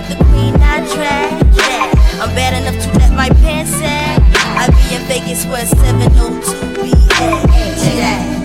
but the queen I drag. Yeah, I'm bad enough to let my pants sag. I be in Vegas where 702 be at. Yeah.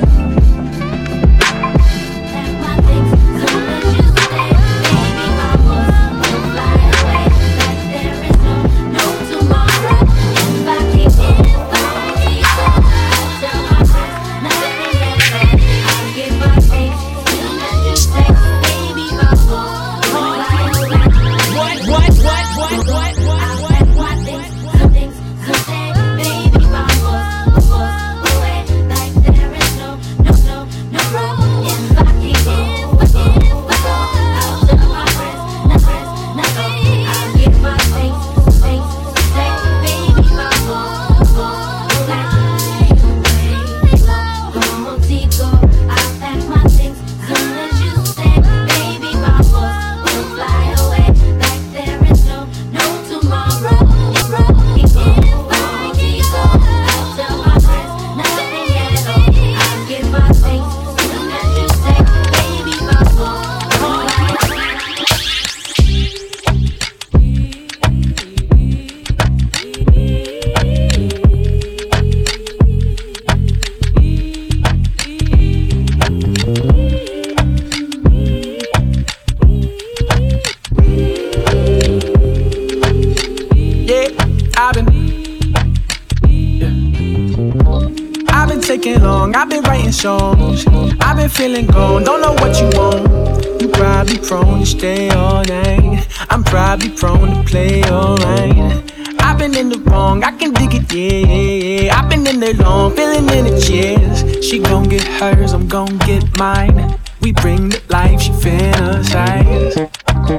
Don't know what you want. You probably prone to stay all night. I'm probably prone to play alright. I've been in the wrong, I can dig it, yeah, yeah, yeah. I've been in the long, feeling in the chairs. She gon' get hers, I'm gon' get mine. We bring the life, she fantasize.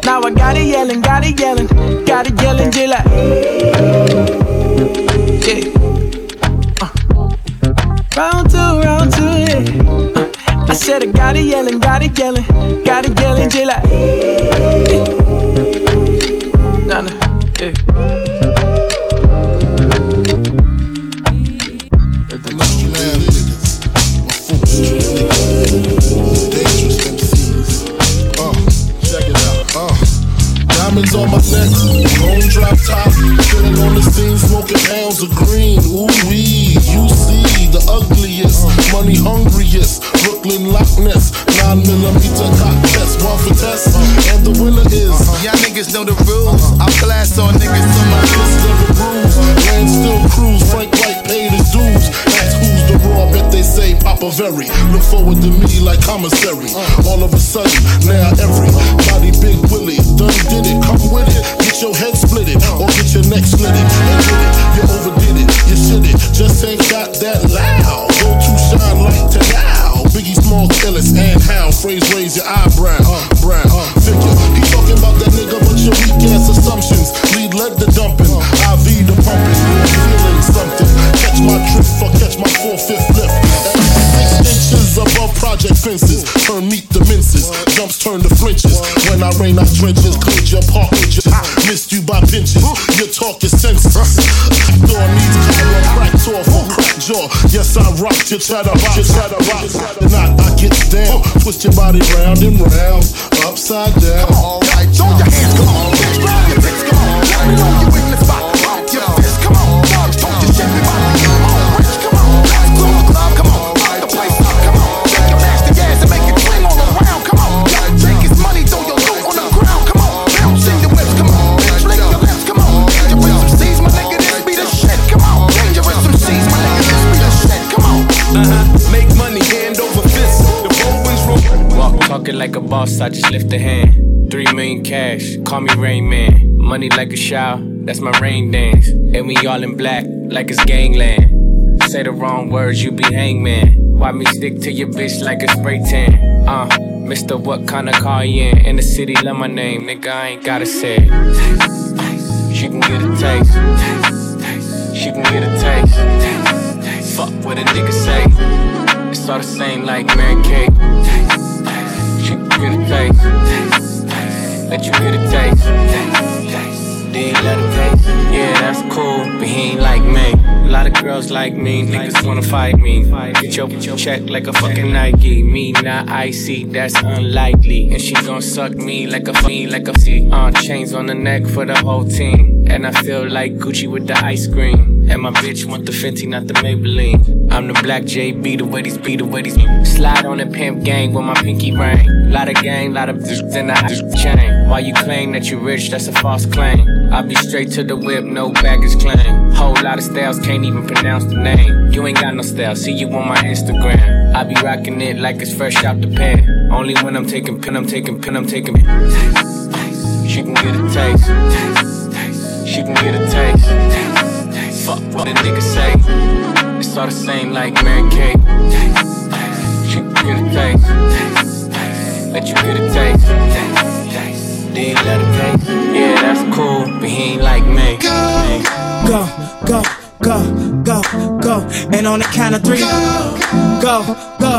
Now I got it yelling, got it yelling, got it yelling till I. Yeah. Uh. Round two, round two. I said I got it yelling, got it yelling, got it yelling till I. Nah, nah, yeah. Diamonds on my neck, chrome drop top, sitting on the scene, smoking pounds of green. Ooh wee, you see the ugliest, money hungriest, Brooklyn Loch Ness, 9 millimeter contest, one for test, and the winner is. Uh-huh. Y'all niggas know the rules. Uh-huh. I blast on niggas to my list never bruise. Land still cruise, Frank White paid his dues. Ask who's the raw, bet they say Papa Very. Look forward to me like commissary. Uh-huh. All of a sudden, now everybody Big Willie done did it. Come with it, get your head split it, or get your neck split it. And get it, you overdid it, you shit it. Just ain't got that loud. Phrase raise your eyebrow. Uh, brown. Uh, figure. He talking about that nigga, but your weak ass assumptions. Lead led the dumping. IV the pumping. Feeling something. Catch my drift or catch my four fifth lift. Six inches above project fences. Turn meat to minces. Jumps turn to flinches. When I rain, I drenches. Cleared your park with Missed you by pinches. Your talk is senseless. Door needs. Crack off crack jaw. Yes, I rock your chatter rock. Your chatter rock. Not, I get down. Twist your body round and round. Upside down. On, right, throw your hands, come on. Grab your come on. Let me know boss, I just lift a hand. Three million cash, call me Rain Man. Money like a shower, that's my rain dance. And we all in black, like it's gangland. Say the wrong words, you be hangman. Why me stick to your bitch like a spray tan? Uh, Mister, what kind of car you in? In the city, love my name, nigga, I ain't gotta say it. She can get a taste. taste. She can get a taste. Fuck what a nigga say. It's all the same like Mary Kate. Get a taste. Let you get a taste. Did let it taste? Yeah, that's cool, but he ain't like me. A lot of girls like me, niggas wanna fight me. Get your, get your check like a fucking Nike. Me not icy, that's unlikely. And she gon' suck me like a fiend, like a C. Uh, chains on the neck for the whole team. And I feel like Gucci with the ice cream. And my bitch want the Fenty, not the Maybelline. I'm the black JB, the way these be the way these slide on the pimp gang with my pinky ring. Lot of gang, lot of then I just chain. Why you claim that you rich? That's a false claim. I be straight to the whip, no baggage claim. Whole lot of styles, can't even pronounce the name. You ain't got no style, see you on my Instagram. I be rocking it like it's fresh out the pan. Only when I'm taking pin, I'm taking pin, I'm taking. Pin. She can get a taste. Taste, taste, She can get a taste. Fuck what the niggas say. It's all the same like Mary Kate. She can get a taste. Let you get a taste. Let it taste? Yeah, that's cool, but he ain't like me. Go, go, go, go, go. And on the count of three, go, go, go,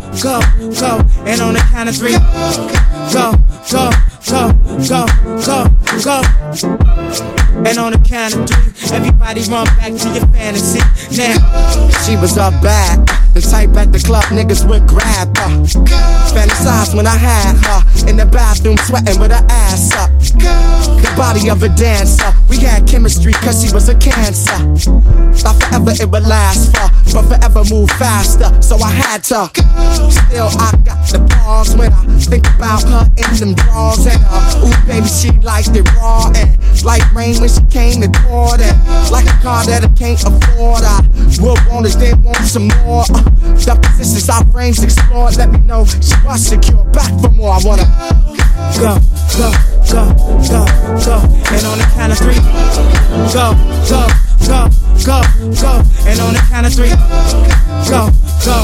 go. Go. And on the count of three, go, go, go, go, go, go. And on the count of three, everybody run back to your fantasy. Now, she was up bad. The type at the club niggas would grab her. Fantasize when I had her in the bathroom sweating with her ass up. The body of a dancer. We had chemistry cause she was a cancer. Thought forever it would last for, but forever move faster. So I had to. Still, I got the pause when I think about her in them drawers. And uh, ooh, baby, she liked it raw. And like rain when she came to court. And like a car that I can't afford. I will want it, then want some more. Uh, the positions our frames explore. Let me know she was secure. Back for more. I wanna go, go, go, go, go. And on the count of three, go, go, go, go, go. And on the count of three, go, go,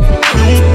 When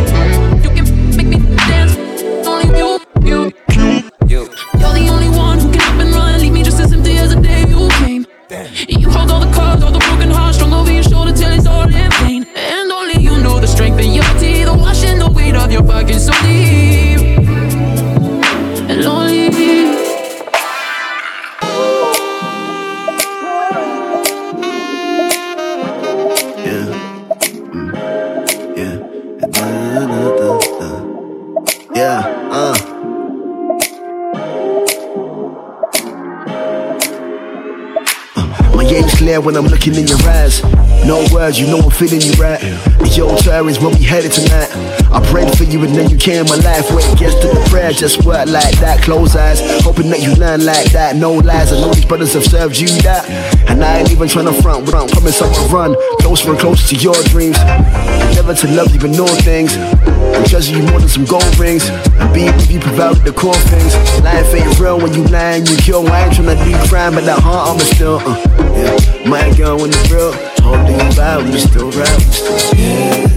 You know I'm feeling you right. The altar is where we headed tonight. I prayed for you and then you came my life. When it gets to the prayer, just work like that. Close eyes, hoping that you learn like that. No lies, I know these brothers have served you that. And I ain't even trying to front, but I promise I'ma run closer and closer to your dreams. Never to love you, but know things. I'm treasure you more than some gold rings. And be with you provide the core things. Life ain't real when you lie you kill. I ain't trying to do crime, but that heart I'ma still. Uh, yeah. My girl when it's real, totally vibe, we still rap, we still. Yeah.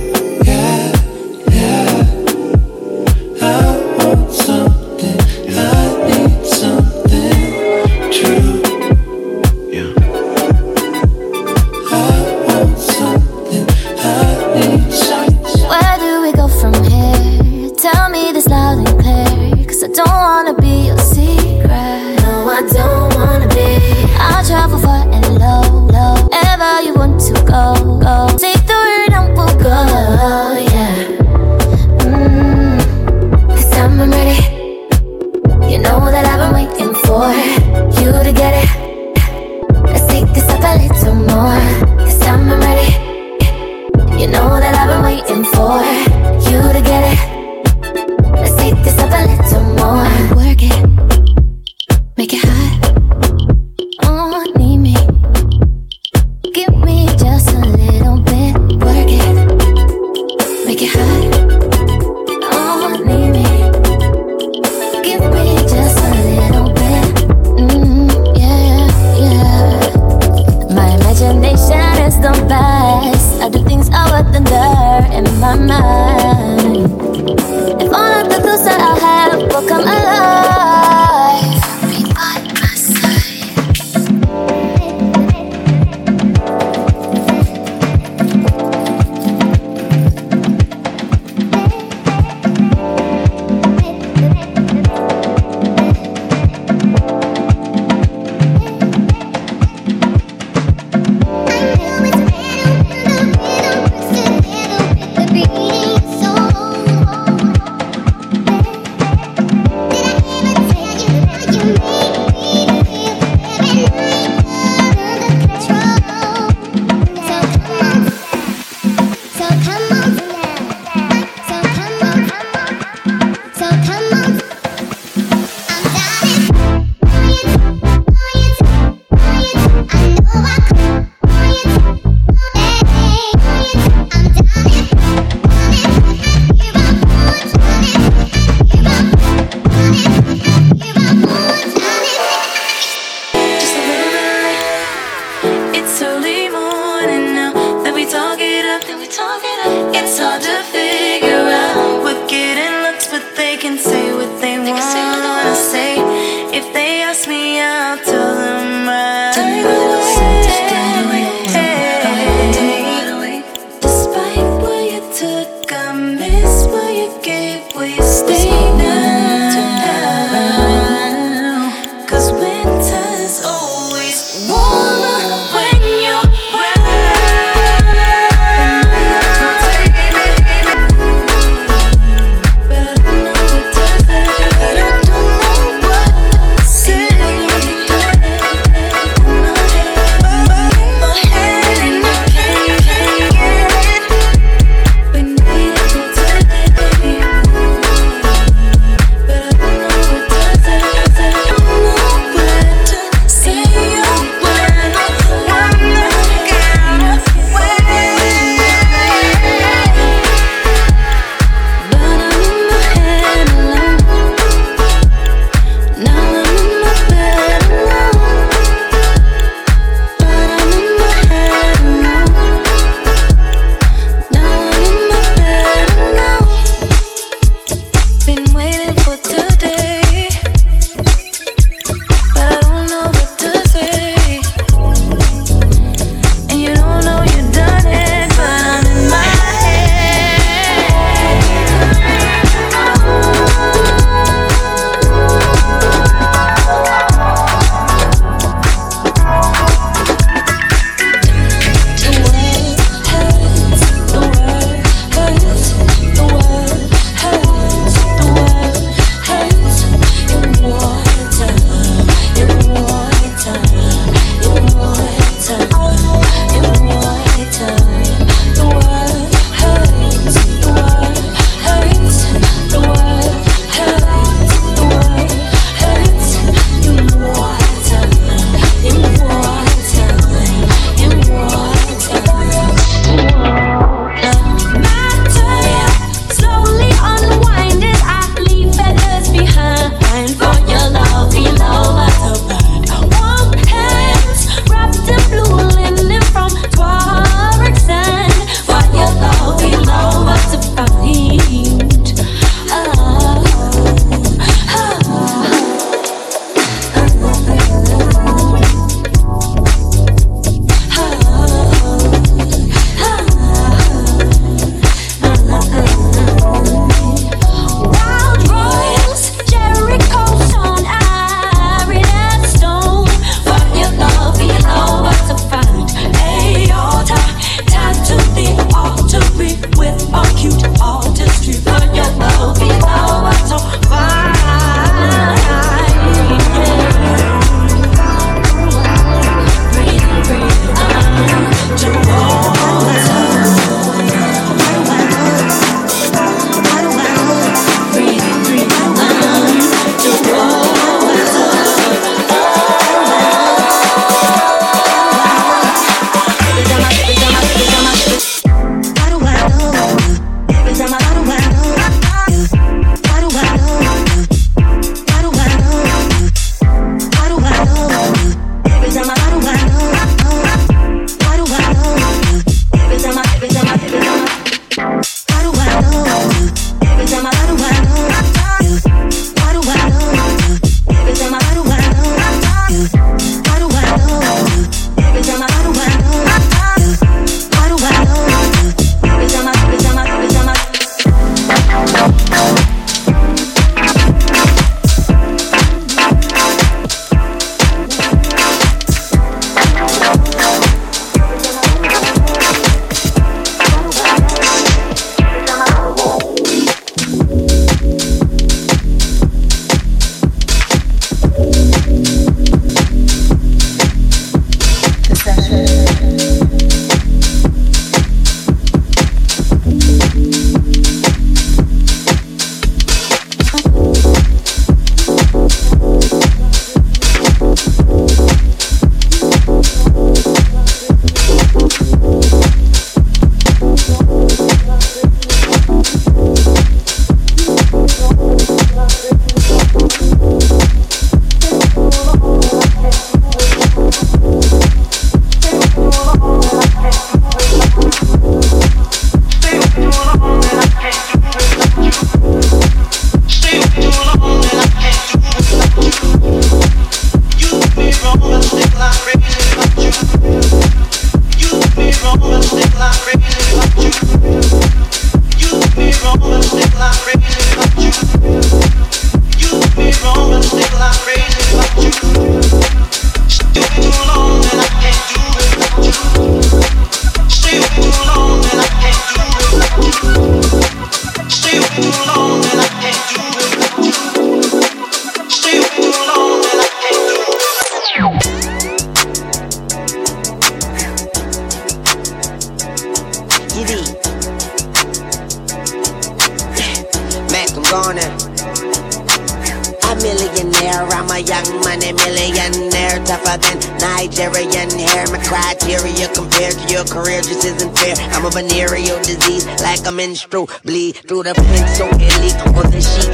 Menstrual bleed through the pencil illegal on the sheet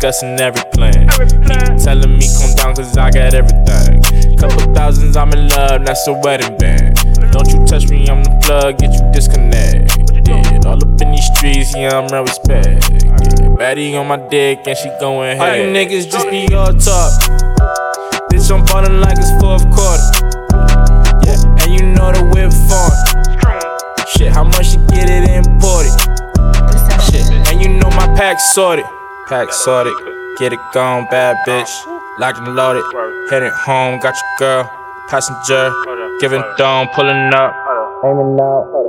discussing every plan. He telling me calm down, cause I got everything. Couple thousands, I'm in love, that's a wedding band. Don't you touch me, I'm the plug, get you disconnect. Yeah, all up in these streets, yeah, I'm real respect. Yeah, baddie on my dick, and she going ahead. All you niggas just be all talk. Bitch, I'm ballin' like it's fourth quarter. Yeah, and you know the whip form. Shit, how much you get it imported? Shit, and you know my pack sorted. Pack sorted. Get it gone, bad bitch. Locked and loaded. Heading home, got your girl. Passenger. Giving down, pulling up. Aiming out.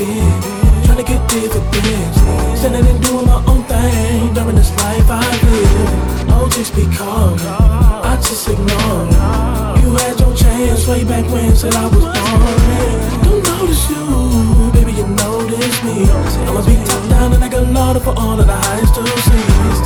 Been trying to get dividends, standing and doing my own thing during this life I live. Oh, just be calm, I just ignore. You had your chance way back when said I was born. Don't notice you, baby, you notice me. I'ma be top down and I got lot for all of the highs to see.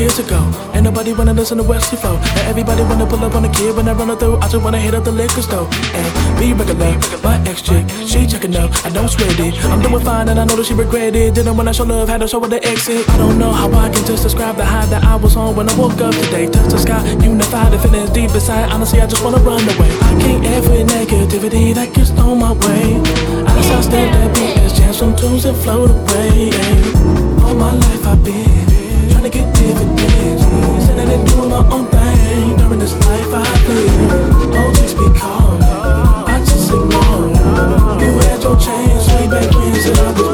Years ago. Ain't nobody wanna listen to Wesley flow. Everybody wanna pull up on the kid when I run through. I just wanna hit up the liquor store and be regular. My ex chick, she checking up. I don't sweat it. I'm doing fine and I know that she regret it. Didn't wanna show love, had to show her the exit. I don't know how I can just describe the high that I was on when I woke up today. Touch the sky, unified, the feelings deep inside. Honestly, I just wanna run away. I can't with negativity that gets on my way. I just stand that beat as jam some tunes and float away. All my life I've been chance. Way back when said I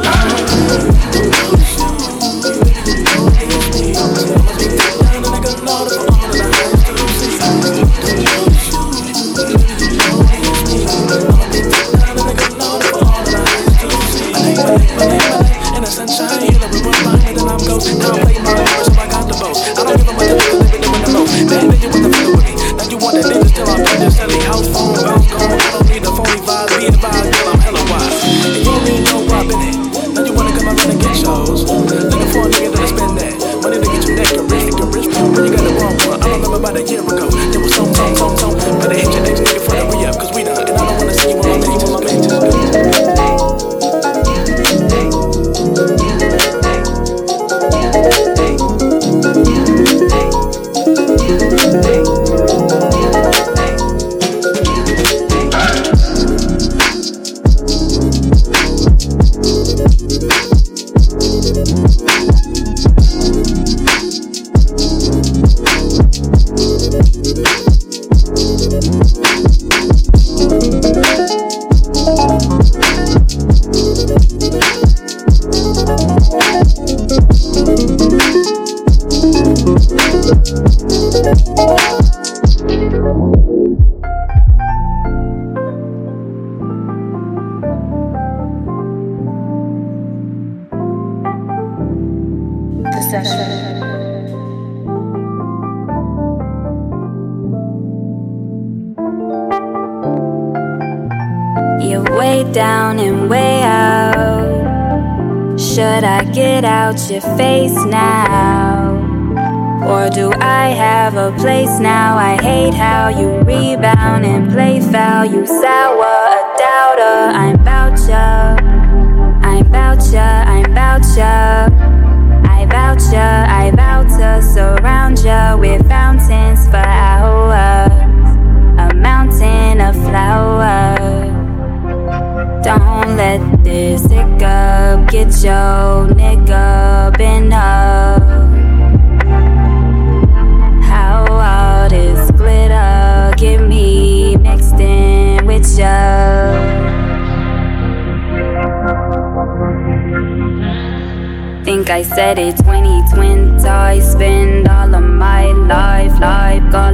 Get out your face now? Or do I have a place now? I hate how you rebound and play foul. You sour, a doubter. I'm bout ya. I'm bout ya. I'm bout ya. I vouch ya. I vow to surround ya with fountains for hours. A mountain of flowers. Don't let this hiccup get your nigga been up. How all this glitter get me mixed in with ya? Think I said it 2020. I spend all of my life, like all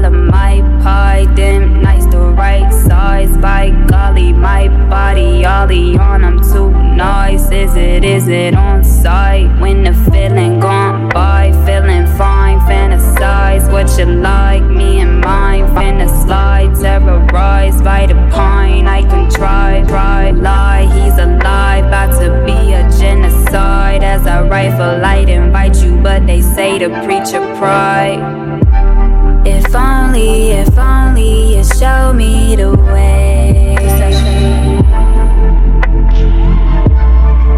Is it on sight? When the feeling gone by, feeling fine. Fantasize what you like, me and mine. Finna slide, terrorized by the pine. I can try, try, lie. He's alive, about to be a genocide. As I rifle light, invite you, but they say to preach a pride. If only, if only you show me the way.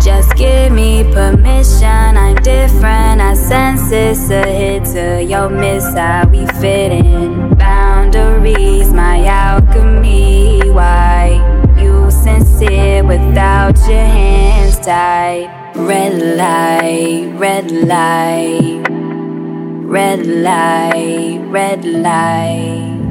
Just give me permission, I'm different. I sense it's a hit to your miss. How we fit in boundaries, my alchemy. Why you sincere without your hands tied? Red light, red light, red light, red light.